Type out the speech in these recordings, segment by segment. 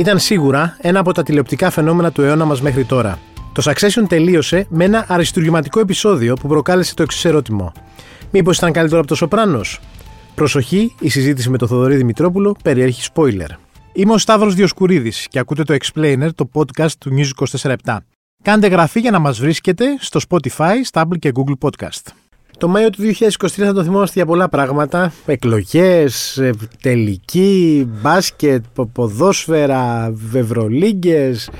ήταν σίγουρα ένα από τα τηλεοπτικά φαινόμενα του αιώνα μας μέχρι τώρα. Το Succession τελείωσε με ένα αριστουργηματικό επεισόδιο που προκάλεσε το εξής ερώτημα. Μήπως ήταν καλύτερο από το Σοπράνο. Προσοχή, η συζήτηση με τον Θοδωρή Δημητρόπουλο περιέχει spoiler. Είμαι ο Σταύρος Διοσκουρίδης και ακούτε το Explainer, το podcast του News 24 Κάντε γραφή για να μας βρίσκετε στο Spotify, Stable και Google Podcast. Το Μάιο του 2023 θα το θυμόμαστε για πολλά πράγματα. Εκλογές, ε, τελική, μπάσκετ, ποδόσφαιρα, βευρολίγκες,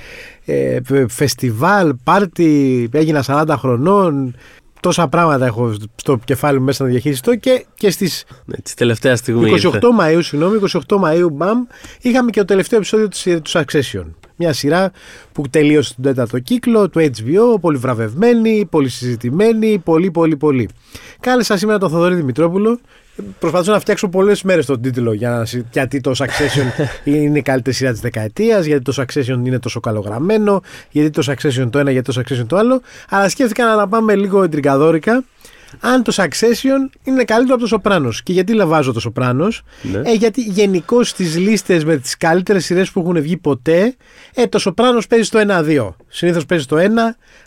ε, φεστιβάλ, πάρτι, έγινα 40 χρονών. Τόσα πράγματα έχω στο κεφάλι μου μέσα να διαχειριστώ και, και στις ναι, τις τελευταίας στιγμής 28 Μαΐου, συγγνώμη, 28 Μαΐου, μπαμ, είχαμε και το τελευταίο επεισόδιο του Succession. Μια σειρά που τελείωσε τον τέταρτο κύκλο του HBO, πολύ βραβευμένη, πολύ συζητημένη, πολύ πολύ πολύ. Κάλεσα σήμερα τον Θοδωρή Δημητρόπουλο. Προσπαθούσα να φτιάξω πολλές μέρες τον τίτλο για να, γιατί το Succession είναι η καλύτερη σειρά της δεκαετίας, γιατί το Succession είναι τόσο καλογραμμένο, γιατί το Succession το ένα, γιατί το Succession το άλλο. Αλλά σκέφτηκα να πάμε λίγο εντριγκαδόρικα αν το Succession είναι καλύτερο από το Σοπράνο. Και γιατί λαβάζω το Σοπράνο, ναι. ε, γιατί γενικώ στις λίστες με τις καλύτερες σειρές που έχουν βγει ποτέ, ε, το Σοπράνο παίζει στο 1-2. Συνήθως παίζει στο 1,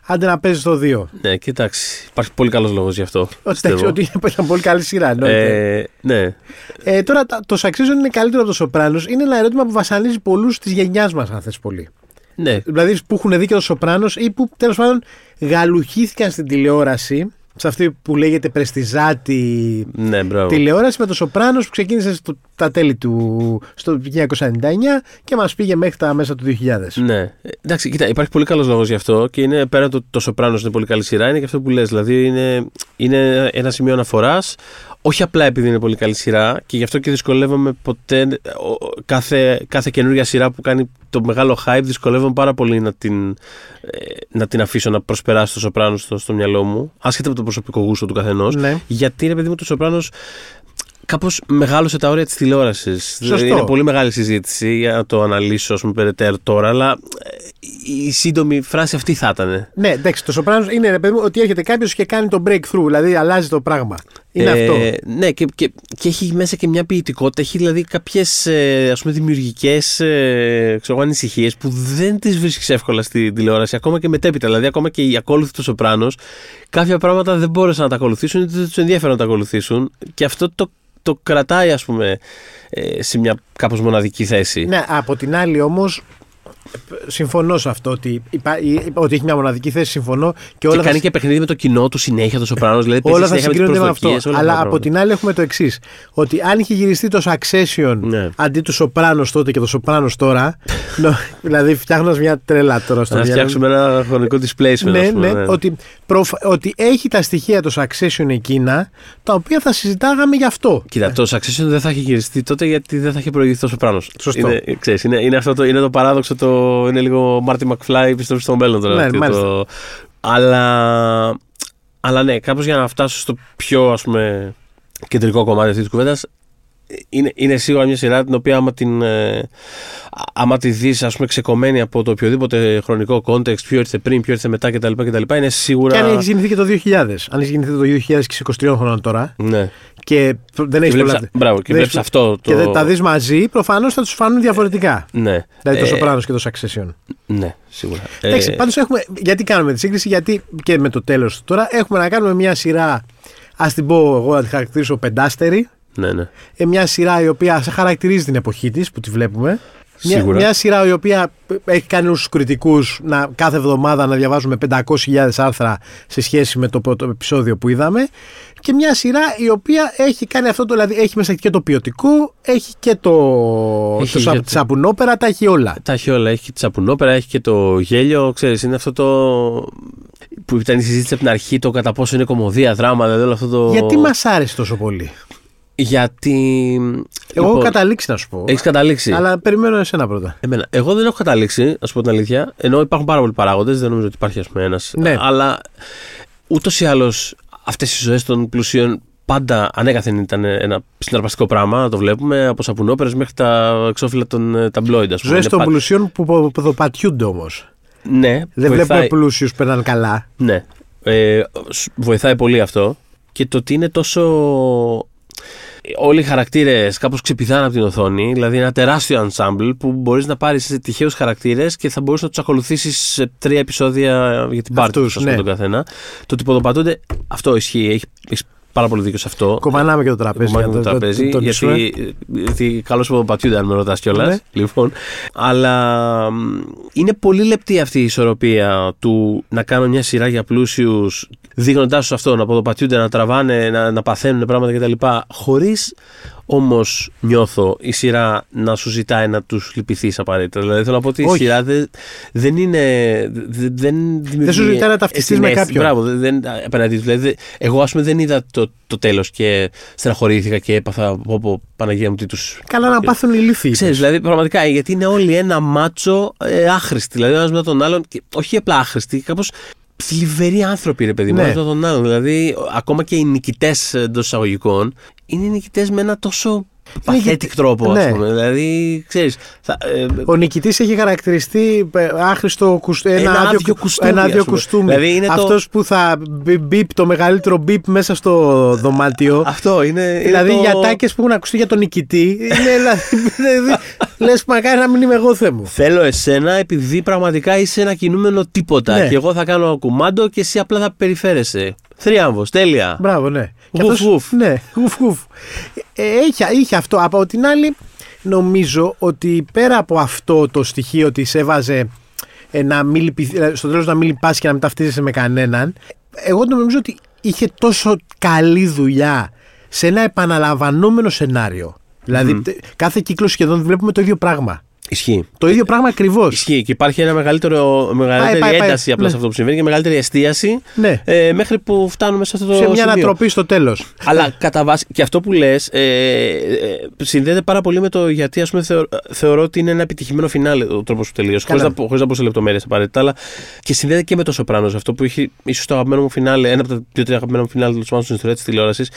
άντε να παίζει στο 2. Ναι, κοιτάξτε. Υπάρχει πολύ καλός λόγος γι' αυτό. Ότι, ότι είναι πολύ καλή σειρά, Ε, ναι. Ε, τώρα το Succession είναι καλύτερο από το Σοπράνο. Είναι ένα ερώτημα που βασανίζει πολλούς της γενιάς μας, αν θες πολύ. Ναι. Δηλαδή που έχουν δει και το Σοπράνο ή που τέλος πάντων γαλουχήθηκαν στην τηλεόραση σε αυτή που λέγεται πρεστιζάτη ναι, τηλεόραση με το Σοπράνος που ξεκίνησε στο, τα τέλη του στο 1999 και μας πήγε μέχρι τα μέσα του 2000. Ναι. Εντάξει, κοίτα, υπάρχει πολύ καλός λόγος γι' αυτό και είναι πέρα το, το Σοπράνος είναι πολύ καλή σειρά, είναι και αυτό που λες. Δηλαδή είναι, είναι ένα σημείο αναφοράς. Όχι απλά επειδή είναι πολύ καλή σειρά και γι' αυτό και δυσκολεύομαι ποτέ. Κάθε, κάθε καινούργια σειρά που κάνει το μεγάλο hype δυσκολεύομαι πάρα πολύ να την, ε, να την αφήσω να προσπεράσει το Σοπράνο στο, στο μυαλό μου. Άσχετα από το προσωπικό γούστο του καθενός. Ναι. Γιατί είναι παιδί μου το Σοπράνο κάπως μεγάλωσε τα όρια της τηλεόρασης. Είναι πολύ μεγάλη συζήτηση για να το αναλύσω, ας πούμε, περαιτέρω τώρα, αλλά ε, η σύντομη φράση αυτή θα ήταν. Ναι, εντάξει, το Σοπράνο είναι ρε παιδί μου, ότι έρχεται κάποιος και κάνει το breakthrough, δηλαδή αλλάζει το πράγμα. Είναι ε, αυτό. Ναι, και, και, και, έχει μέσα και μια ποιητικότητα. Έχει δηλαδή κάποιες δημιουργικές ε, ανησυχίες που δεν τις βρίσκεις εύκολα στην τηλεόραση, ακόμα και μετέπειτα. Δηλαδή, ακόμα και οι ακόλουθοι τους Σοπράνο, κάποια πράγματα δεν μπόρεσαν να τα ακολουθήσουν ή δεν τους ενδιαφέρον να τα ακολουθήσουν. Και αυτό το το κρατάει ας πούμε ε, σε μια κάπως μοναδική θέση. Ναι, από την άλλη όμως συμφωνώ σε αυτό ότι, υπά, ότι έχει μια μοναδική θέση. Συμφωνώ. Και, όλα και κάνει θα... και παιχνίδι με το κοινό του συνέχεια το Σοπράνο. Δηλαδή όλα θα συγκρίνονται με αυτό. Αλλά από την άλλη έχουμε το εξής. Ότι αν είχε γυριστεί το Succession ναι. αντί του Σοπράνο τότε και το Σοπράνο τώρα. νο, δηλαδή φτιάχνοντας μια τρέλα τώρα στο Να φτιάξουμε ένα χρονικό displacement. Ναι, ναι, ναι. Ότι, προφ, ότι έχει τα στοιχεία το Succession εκείνα τα οποία θα συζητάγαμε γι' αυτό. Κοίτα, το Succession δεν θα έχει γυριστεί τότε γιατί δεν θα έχει προηγηθεί το Σοπράνο. Σωστό. Είναι, ξέρεις, είναι, είναι, αυτό το, είναι το παράδοξο το είναι λίγο Μάρτι Μακφλάι επιστροφή στο μέλλον τώρα. Ναι, το... αλλά, αλλά ναι, κάπως για να φτάσω στο πιο ας πούμε κεντρικό κομμάτι αυτής της κουβέντας, είναι, είναι σίγουρα μια σειρά την οποία άμα, την, ε, άμα τη δεις ας πούμε ξεκομμένη από το οποιοδήποτε χρονικό context, ποιο ήρθε πριν, ποιο ήρθε μετά κτλ. κτλ είναι σίγουρα... Και αν έχεις γεννηθεί και το 2000. Αν έχεις γεννηθεί το 2000 και 23 χρόνων τώρα ναι. Και δεν έχεις πολλά... Μπράβο, και βλέπεις αυτό. Το... Και τα δεις μαζί, προφανώς θα τους φανούν διαφορετικά. Ναι. Δηλαδή το ε... Σοπράνο και το Succession. Ναι, σίγουρα. Εντάξει, ε... πάντως έχουμε... Γιατί κάνουμε τη σύγκριση, γιατί και με το τέλος τώρα έχουμε να κάνουμε μια σειρά, ας την πω εγώ να τη χαρακτηρίσω πεντάστερη. Ναι, ναι. Ε, μια σειρά η οποία σε χαρακτηρίζει την εποχή της που τη βλέπουμε. Μια, μια σειρά η οποία έχει κάνει τους κριτικούς να κάθε εβδομάδα να διαβάζουμε 500.000 άρθρα σε σχέση με το πρώτο επεισόδιο που είδαμε. Και μια σειρά η οποία έχει κάνει αυτό το. Δηλαδή έχει μέσα και το ποιοτικό, έχει και το. Έχει το, το σαπουνόπερα, τα έχει όλα. Τα έχει όλα. Έχει τη σαπουνόπερα, έχει και το γέλιο. Ξέρεις, είναι αυτό το. που ήταν η συζήτηση από την αρχή, το κατά πόσο είναι κομμωδία, δράμα, δηλαδή όλο αυτό το. Γιατί μας άρεσε τόσο πολύ; Γιατί. Εγώ έχω λοιπόν, καταλήξει να σου πω. Έχεις καταλήξει. Αλλά περιμένω εσένα πρώτα. Εμένα. Εγώ δεν έχω καταλήξει, α πω την αλήθεια. Ενώ υπάρχουν πάρα πολλοί παράγοντες, δεν νομίζω ότι υπάρχει ένας. Ναι. Αλλά ούτως ή άλλως αυτές οι ζωές των πλουσίων πάντα ανέκαθεν ήταν ένα συναρπαστικό πράγμα, να το βλέπουμε, από σαπουνόπερες μέχρι τα εξώφυλλα των ε, ταμπλόιντ. Ζωές των πα... πλουσίων που ποδοπατιούνται όμως. Ναι. Δεν βοηθάει... βλέπουμε πλούσιους που περνάνε καλά. Ναι. Ε, βοηθάει πολύ αυτό. Και το ότι είναι τόσο όλοι οι χαρακτήρες κάπως ξεπηδάνε από την οθόνη. Δηλαδή ένα τεράστιο ensemble που μπορείς να πάρεις τυχαίους χαρακτήρες και θα μπορούσες να τους ακολουθήσεις σε τρία επεισόδια για την πάρτι τους, ναι. τον καθένα. Το ότι ποδοπατούνται, αυτό ισχύει. Έχει, έχεις πάρα πολύ δίκιο σε αυτό. Κομμανάμε και το τραπέζι. Κομμανάμε το, το, τραπέζι. Το, γιατί, γιατί καλώς ποδοπατιούνται, αν με ρωτάς κιόλας. Ναι. Λοιπόν. Αλλά είναι πολύ λεπτή αυτή η ισορροπία του να κάνω μια σειρά για πλούσιους, δείχνοντάς τους αυτό να ποδοπατιούνται, να τραβάνε, να, να παθαίνουν πράγματα κτλ. Χωρίς Όμως νιώθω η σειρά να σου ζητάει να τους λυπηθείς απαραίτητα. Δηλαδή θέλω να πω ότι η σειρά δεν, δεν είναι. Δεν, δεν σου ζητάει να ταυτιστείς με κάποιον. Μπράβο, δεν, απέναντί Δηλαδή, εγώ ας πούμε δεν είδα το, το τέλος και στεναχωρήθηκα και έπαθα από Παναγία μου τι του. Καλά να πάθουν οι λύθοι. Ξέρεις, δηλαδή πραγματικά γιατί είναι όλοι ένα μάτσο ε, άχρηστοι. Δηλαδή ένας με τον άλλον, και, όχι απλά άχρηστοι, κάπως θλιβεροί άνθρωποι, ρε παιδί μου, ναι. τον άλλον. Δηλαδή, ακόμα και οι νικητές εντός εισαγωγικών είναι νικητές με ένα τόσο παθέτικ τρόπο, ναι. πούμε. Δηλαδή, ξέρεις, θα, ε, Ο νικητής έχει χαρακτηριστεί ε, άχρηστο ένα, ένα άδειο, άδειο κουστούμι. Ένα άδειο κουστούμι. Δηλαδή είναι Αυτός το... που θα μπιπ το μεγαλύτερο μπιπ μέσα στο δωμάτιο. Αυτό είναι. Δηλαδή, είναι το... οι ατάκες που έχουν ακουστεί για τον νικητή. είναι, δηλαδή, λες, μακάρι να μην είμαι εγώ θέμου. Θέλω εσένα επειδή πραγματικά είσαι ένα κινούμενο τίποτα. Ναι. Και εγώ θα κάνω κουμάντο και εσύ απλά θα περιφέρεσαι. Θρίαμβος, τέλεια. Μπράβο, ναι. Γουφ, γουφ. Ναι, γουφ, γουφ. Ε, είχε, είχε αυτό. Από την άλλη, νομίζω ότι πέρα από αυτό το στοιχείο ότι σε έβαζε ε, να μην ε, στο τέλος να μην λυπάσει και να μην ταυτίζεσαι με κανέναν, εγώ νομίζω ότι είχε τόσο καλή δουλειά σε ένα επαναλαμβανόμενο σενάριο. Δηλαδή, κάθε κύκλος σχεδόν βλέπουμε το ίδιο πράγμα. Ισχύει. Το ίδιο πράγμα ακριβώς. Ισχύει και υπάρχει ένα μεγαλύτερο, μεγαλύτερη πάει, πάει, ένταση απλά ναι. σε αυτό που συμβαίνει και μεγαλύτερη εστίαση ναι. ε, μέχρι που φτάνουμε σε αυτό το Σε μια σημείο. ανατροπή στο τέλος. Αλλά κατά βάση και αυτό που λες ε, ε, συνδέεται πάρα πολύ με το γιατί ας πούμε, θεω, θεωρώ ότι είναι ένα επιτυχημένο φινάλε ο τρόπος που τελείωσε. Χωρίς να, χωρίς να πω σε λεπτομέρειες απαραίτητα, αλλά και συνδέεται και με το Σοπράνο. Αυτό που έχει ίσως το αγαπημένο μου φινάλε, ένα από τα δύο-τρία αγαπημένα μου φινάλε του στην ιστορία της τηλεόρασης,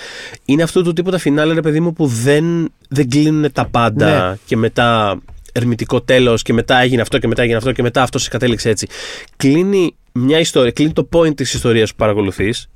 είναι αυτό το τίποτα φινάλε, ρε παιδί μου, που δεν, δεν κλείνουν τα πάντα ναι. και μετά ερμητικό τέλος και μετά έγινε αυτό και μετά έγινε αυτό και μετά αυτό σε κατέληξε έτσι. Κλείνει μια ιστορία, κλείνει το point της ιστορίας που παρακολουθείς.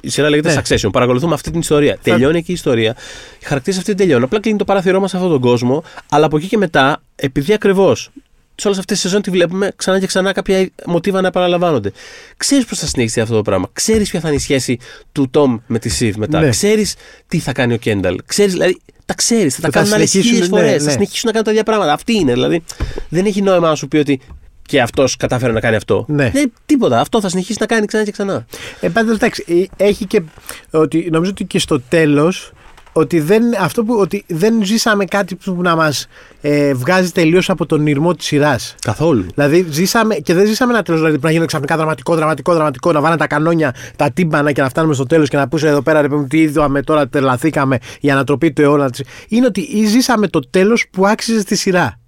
Η σειρά λέγεται ναι. Succession. Παρακολουθούμε αυτή την ιστορία. Τελειώνει εκεί η ιστορία. Οι χαρακτήρες αυτή τελειώνουν. Απλά κλείνει το παράθυρό μας σε αυτόν τον κόσμο. Αλλά από εκεί και μετά, επειδή ακριβώς σε όλες αυτές τις σεζόν τη βλέπουμε ξανά και ξανά κάποια μοτίβα να επαναλαμβάνονται. Ξέρεις πώς θα συνεχίσει αυτό το πράγμα. Ξέρεις ποια θα είναι η σχέση του Τόμ με τη Σιβ μετά. Ναι. Ξέρεις τι θα κάνει ο Κένταλ. Ξέρεις, δηλαδή, τα ξέρεις. Θα τα κάνουν άλλες χίλιες φορές. Ναι, Θα ναι. συνεχίσουν να κάνουν τα ίδια πράγματα. Αυτή είναι. Δηλαδή, δεν έχει νόημα να σου πει ότι και αυτός κατάφερε να κάνει αυτό. Ναι. Δεν, τίποτα. Αυτό θα συνεχίσει να κάνει ξανά και ξανά. Ε, πάντως, εντάξει, ε, έχει και. Ότι, νομίζω ότι και στο τέλος ότι δεν, αυτό που, ότι δεν ζήσαμε κάτι που να μας ε, βγάζει τελείως από τον ήρμο της σειράς. Καθόλου. Δηλαδή ζήσαμε και δεν ζήσαμε ένα τέλο δηλαδή, που να γίνει ξαφνικά δραματικό, δραματικό, δραματικό, να βάλουν τα κανόνια, τα τύμπανα και να φτάνουμε στο τέλος και να πούμε εδώ πέρα ρε παιδί τι είδαμε τώρα, τρελαθήκαμε η ανατροπή του αιώνα. Είναι ότι ζήσαμε το τέλος που άξιζε στη σειρά.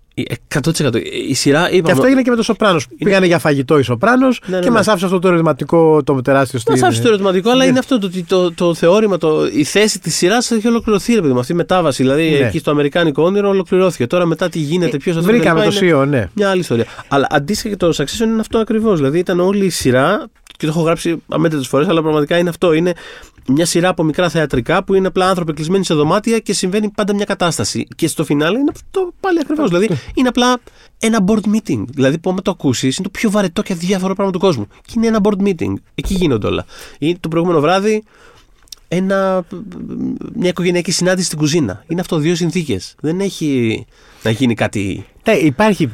100%. Η σειρά είπαμε... Και αυτό έγινε και με το Σοπράνο. Είναι... Πήγανε για φαγητό οι Σοπράνο ναι, ναι, και ναι. μα άφησε αυτό το ερωτηματικό το τεράστιο στήριο. Μα άφησε το ερωτηματικό, αλλά ναι. είναι αυτό το, το, το, το θεώρημα, το, η θέση της σειράς έχει ολοκληρωθεί, ρε παιδί με αυτή η μετάβαση. Δηλαδή ναι. εκεί στο Αμερικάνικο όνειρο ολοκληρώθηκε. Τώρα μετά τι γίνεται, ποιος θα Βρήκαμε το ΣΥΟ, ναι. Μια άλλη ιστορία. Αλλά αντίστοιχα και το Succession είναι αυτό ακριβώς. Δηλαδή ήταν όλη η σειρά και το έχω γράψει αμέτρητες φορές, αλλά πραγματικά είναι αυτό. Είναι μια σειρά από μικρά θεατρικά που είναι απλά άνθρωποι κλεισμένοι σε δωμάτια και συμβαίνει πάντα μια κατάσταση. Και στο φινάλε είναι αυτό πάλι ακριβώς. Δηλαδή είναι απλά ένα board meeting. Δηλαδή που άμα το ακούσεις είναι το πιο βαρετό και αδιάφορο πράγμα του κόσμου. Και είναι ένα board meeting. Εκεί γίνονται όλα. Ή το προηγούμενο βράδυ ένα, μια οικογενειακή συνάντηση στην κουζίνα. Είναι αυτό δύο συνθήκες. Δεν έχει να γίνει κάτι. υπάρχει,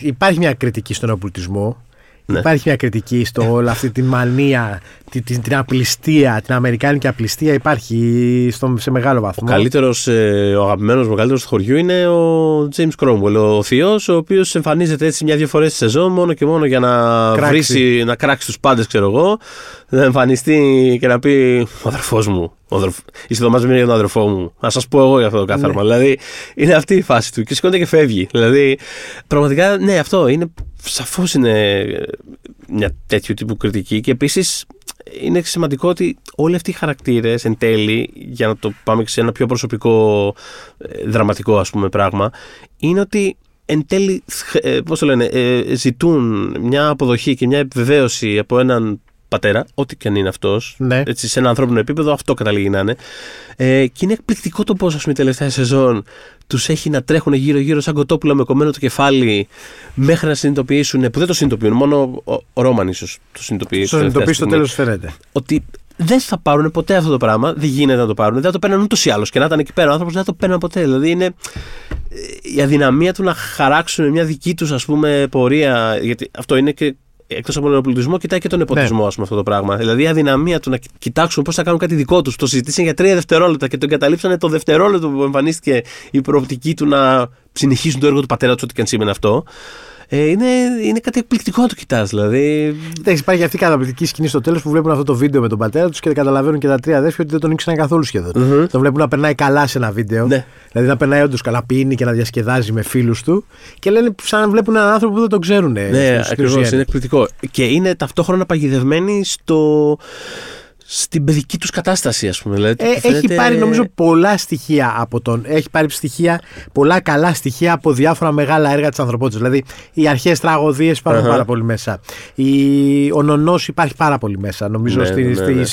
υπάρχει μια κριτική στον οπλουτισμό ναι. Υπάρχει μια κριτική στο όλη αυτή τη μανία, την, την, την απληστία, την αμερικάνικη απληστία υπάρχει στο, σε μεγάλο βαθμό. Ο καλύτερος, ε, ο αγαπημένος μου καλύτερο του χωριού είναι ο James Cromwell, ο Θείος, ο οποίος εμφανίζεται έτσι μια-δύο φορές τη σεζόν μόνο και μόνο για να κράξει. βρίσει, να κράξει τους πάντες, ξέρω εγώ. Να εμφανιστεί και να πει Ο αδερφός μου, Είσαι εδώ μαζί με τον αδερφό μου. Να σας πω εγώ για αυτό το κάθαρμα. Ναι. Δηλαδή, είναι αυτή η φάση του. Και σηκώνεται και φεύγει. Δηλαδή, πραγματικά, ναι, αυτό είναι. Σαφώς είναι μια τέτοιου τύπου κριτική. Και επίσης είναι σημαντικό ότι όλοι αυτοί οι χαρακτήρες εν τέλει, για να το πάμε και σε ένα πιο προσωπικό, ε, δραματικό ας πούμε πράγμα, είναι ότι εν τέλει, ε, πώς το λένε, ε, ζητούν μια αποδοχή και μια επιβεβαίωση από έναν πατέρα, ό,τι και αν είναι αυτός. Ναι. Έτσι, σε ένα ανθρώπινο επίπεδο, αυτό καταλήγει να είναι. Ε, και είναι εκπληκτικό το πώς, ας πούμε, η τελευταία σεζόν τους έχει να τρέχουν γύρω-γύρω σαν κοτόπουλα με κομμένο το κεφάλι μέχρι να συνειδητοποιήσουν, που δεν το συνειδητοποιούν, μόνο ο, ο Ρόμαν ίσως το συνειδητοποιεί. Στο συνειδητοποιείς στο τέλος φαίνεται. Ότι δεν θα πάρουν ποτέ αυτό το πράγμα. Δεν γίνεται να το πάρουν. Δεν θα το παίρνουν ούτως ή άλλως. Και να ήταν εκεί πέρα ο άνθρωπος δεν θα το παίρνουν ποτέ. Δηλαδή είναι ε, η αδυναμία του να χαράξουν μια δική τους ας πούμε πορεία. Γιατί αυτό είναι και εκτός από τον νεοπλουτισμό, κοιτάει και τον νεποτισμό, Ναι. ας πούμε, αυτό το πράγμα. Δηλαδή η αδυναμία του να κοιτάξουν πώς θα κάνουν κάτι δικό τους. Το συζητήσαν για τρία δευτερόλεπτα και τον καταλήψανε το δευτερόλεπτο που εμφανίστηκε η προοπτική του να συνεχίσουν το έργο του πατέρα του, ό,τι και αν σήμαινε αυτό. Ε, είναι, είναι κάτι εκπληκτικό να το κοιτάς. Δηλαδή. Εντάξει, υπάρχει αυτή η καταπληκτική σκηνή στο τέλος που βλέπουν αυτό το βίντεο με τον πατέρα τους και καταλαβαίνουν και τα τρία αδέρφια ότι δεν τον ήξεραν καθόλου σχεδόν. Μμμ. Τον βλέπουν να περνάει καλά σε ένα βίντεο. Ναι. Δηλαδή να περνάει όντως καλά, πίνει και να διασκεδάζει με φίλους του. Και λένε σαν να βλέπουν έναν άνθρωπο που δεν τον ξέρουν. Ναι, ακριβώς. Είναι εκπληκτικό. Και είναι ταυτόχρονα παγιδευμένοι στο, στην παιδική τους κατάσταση, ας πούμε. Δηλαδή, Ε, φαίνεται- Έχει πάρει νομίζω πολλά στοιχεία από τον. Έχει πάρει στοιχεία, πολλά καλά στοιχεία από διάφορα μεγάλα έργα της ανθρωπότητας. Δηλαδή οι αρχαίε τραγωδίες υπάρχουν Αχα. πάρα πολύ μέσα. Η... Ο νονός υπάρχει πάρα πολύ μέσα. Νομίζω Ναι, στη, ναι, στη- ναι.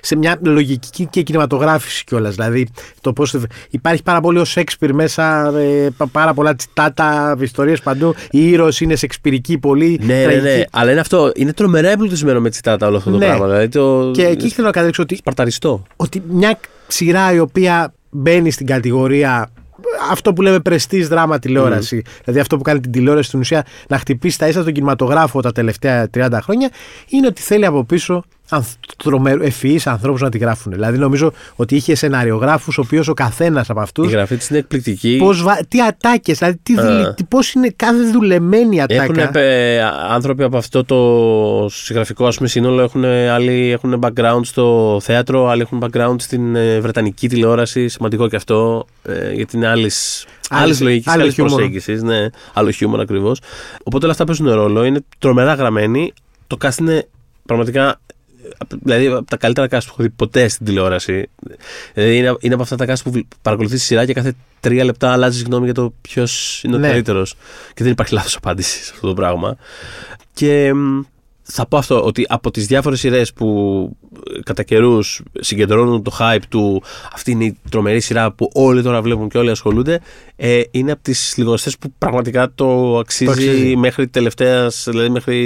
σε μια λογική και κινηματογράφηση κιόλας. Δηλαδή το πώς... υπάρχει πάρα πολύ ο Σέξπιρ μέσα, ε, πα- πάρα πολλά τσιτάτα, ιστορίες παντού. Οι ήρωε είναι σεξπυρικοί πολύ. Ναι, ναι, τραγικοί. ναι. Αλλά είναι αυτό. Είναι τρομερά εμπλουτισμένο με τσιτάτα όλο αυτό το Ναι. πράγμα. Δηλαδή, το... Και εκεί θέλω να καταλήξω ότι Σπαρταριστό. ότι μια σειρά η οποία μπαίνει στην κατηγορία αυτό που λέμε πρεστή δράμα τηλεόραση, δηλαδή αυτό που κάνει την τηλεόραση στην ουσία να χτυπήσει τα ίσα στον κινηματογράφο τα τελευταία 30 χρόνια, είναι ότι θέλει από πίσω ευφυείς ανθρώπους να τη γράφουν. Δηλαδή νομίζω ότι είχε σεναριογράφους, ο οποίος ο καθένας από αυτούς. Η γραφή της είναι εκπληκτική. Πώς, βα- τι ατάκες, δηλαδή τι, δουλε- τι, πώς είναι κάθε δουλεμένη ατάκα. Έχουν ε, άνθρωποι από αυτό το συγγραφικό ας πούμε, σύνολο, έχουν, άλλοι έχουν background στο θέατρο, άλλοι έχουν background στην ε, βρετανική τηλεόραση. Σημαντικό και αυτό, ε, γιατί είναι άλλη Άλλης- λογικής, άλλο άλλης χιούμορ. προσέγγισης. Ναι, άλλο χιούμορ ακριβώς. Οπότε όλα αυτά παίζουν ρόλο. Είναι τρομερά γραμμένοι. Το cast είναι πραγματικά. Δηλαδή από τα καλύτερα cast που έχω δει ποτέ στην τηλεόραση. Δηλαδή είναι, είναι από αυτά τα cast που παρακολουθείς τη σειρά και κάθε τρία λεπτά αλλάζεις γνώμη για το ποιος είναι ο Ναι. καλύτερος. Και δεν υπάρχει λάθος απάντηση σε αυτό το πράγμα. Και μ, θα πω αυτό, ότι από τις διάφορες σειρές που ε, κατά καιρούς συγκεντρώνουν το hype του αυτή είναι η τρομερή σειρά που όλοι τώρα βλέπουν και όλοι ασχολούνται ε, είναι από τις λιγοστές που πραγματικά το αξίζει, αξίζει. μέχρι τελευταίας, δηλαδή μέχρι,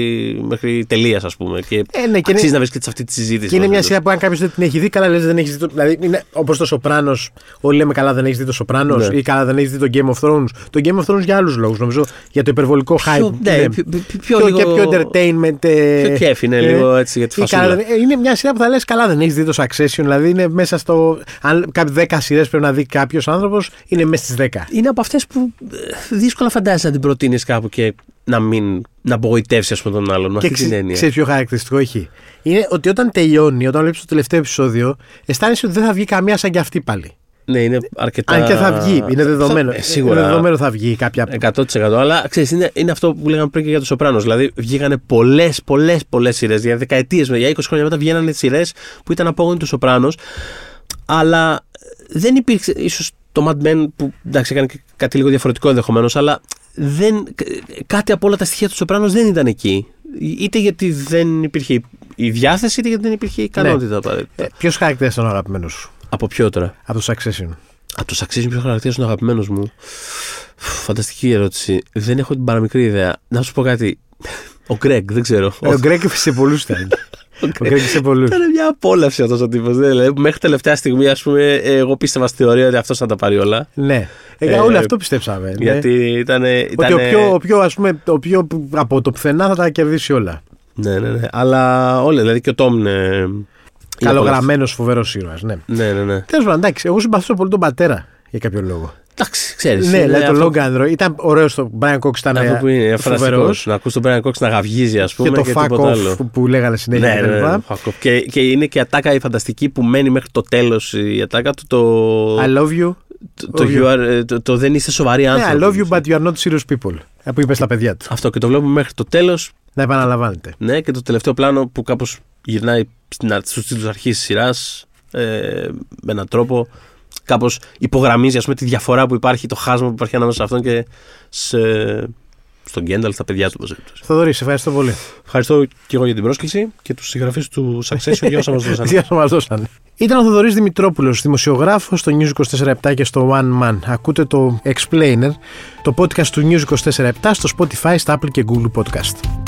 μέχρι τελείας ας πούμε και, Ε, ναι, και αξίζει είναι- να βρίσκεται σε αυτή τη συζήτηση. Και είναι μια μας, σειρά που αν κάποιος δεν την έχει δει, καλά λες δεν έχεις δει. Το, δηλαδή είναι όπως το Σοπράνος. Όλοι λέμε καλά δεν έχεις δει το Σοπράνος Ναι. ή καλά δεν έχεις δει το Game of Thrones. Το Game of Thrones για άλλους λόγους. Νομίζω για το υπερβολικό hype. Πιο- ναι, Ναι. πιο- πιο- πιο Πιο- λίγο- και πιο entertainment. ε, Πιο κέφι, ναι, ε, λίγο έτσι για τη ή φασούλα. καλά δεν- ε, είναι μια σειρά που θα λες καλά δεν έχεις δει το Succession. Δηλαδή είναι μέσα στο. Αν κάποιοι 10 σειρές πρέπει να δει κάποιος άνθρωπος, είναι μέσα στις 10. είναι από αυτές που ε, δύσκολα φαντάζεσαι να την προτείνεις κάπου και να μην να απογοητεύσεις ας πούμε τον άλλον με Και αυτή την έννοια. ξέρεις ποιο χαρακτηριστικό έχει; Είναι ότι όταν τελειώνει, όταν βλέπεις το τελευταίο επεισόδιο, αισθάνεσαι ότι δεν θα βγει καμία σαν κι αυτή πάλι. Ναι, είναι αρκετά. Αν και θα βγει, είναι δεδομένο. Θα- ε, σίγουρα. Είναι δεδομένο θα βγει κάποια. 100%. Αλλά ξέρεις, είναι, είναι αυτό που λέγαμε πριν και για το Σοπράνο. Δηλαδή, βγήκανε πολλές, πολλές, πολλές σειρές. Για δεκαετίες, για 20 χρόνια μετά βγαίνανε σειρές που ήταν απόγονοι τους Σοπράνο. Αλλά δεν υπήρξε. ίσως το Mad Men που εντάξει, έκανε και κάτι λίγο διαφορετικό ενδεχομένως, αλλά δεν, κάτι από όλα τα στοιχεία τους Σοπράνο δεν ήταν εκεί. Είτε γιατί δεν υπήρχε η διάθεση, είτε γιατί δεν υπήρχε η ικανότητα απαραίτητα. Ε, Ποιος χαρακτήρας ήταν ο αγαπημένος σου; Από ποιο τώρα; από το Succession. Από το Succession ποιος χαρακτήρας είναι ο αγαπημένος μου. Φου, Φανταστική ερώτηση. Δεν έχω την παραμικρή ιδέα. Να σου πω κάτι. Ο Γκρέγκ, δεν ξέρω. Ε, Ο Γκρέκ σε πολλούς ήταν. Ο Γκρέκ σε πολλούς. Ήταν μια απόλαυση αυτός ο τύπος. Δηλαδή, μέχρι τελευταία στιγμή, ας πούμε, εγώ πίστευα στη θεωρία ότι αυτός θα τα πάρει όλα. Ναι. Ε, Ε, όλοι αυτό πιστέψαμε. ναι. Γιατί ήταν. Ότι ο πιο, ο πιο, ας πούμε, ο πιο από το πουθενά θα τα κερδίσει όλα. Ναι, ναι, ναι. Αλλά όλοι, δηλαδή και ο Τόμ είναι. είναι Καλογραμμένος, φοβερός ήρωας. Ναι. απόλαυση. Ναι, ναι, ναι. Τέλος πάντων, εντάξει, εγώ συμπαθούσα πολύ τον πατέρα για κάποιο λόγο. Εντάξει, ξέρεις. Ναι, δηλαδή το Logan Roy ήταν ωραίος το Brian Cox ήταν Αυτό που είναι φοβερός. φανταστικό. Να ακούς τον Brian Cox να γαυγίζει, ας πούμε. Και το και fuck τίποτα off άλλο. που, που λέγανε συνέχεια Ναι, και ναι, τα ναι, λοιπά. fuck off. Και, και είναι και η ατάκα η φανταστική που μένει μέχρι το τέλος η ατάκα του. Το, I love you. το, το, love you. you are, ε, το, το δεν είστε σοβαροί Ναι, άνθρωποι. I love you, but you are not serious people. Ε, Που είπες στα παιδιά του. Αυτό και το βλέπουμε μέχρι το τέλος. Να επαναλαμβάνετε. Ναι, και το τελευταίο πλάνο που κάπως γυρνάει στους τίτλους αρχής της σειράς ε, με έναν τρόπο. Κάπως υπογραμμίζει ας πούμε, τη διαφορά που υπάρχει, το χάσμα που υπάρχει ανάμεσα σε αυτόν και σε, στον Γκένταλ, στα παιδιά του. Θοδωρή, ευχαριστώ πολύ. Ευχαριστώ και εγώ για την πρόσκληση και τους συγγραφείς του Succession για όσα μας δώσαν. μας δώσαν. Ήταν ο Θοδωρής Δημητρόπουλος, δημοσιογράφος στο News 24 και στο One Man. Ακούτε το Explainer, το podcast του News 24 στο Spotify, στα Apple και Google Podcast.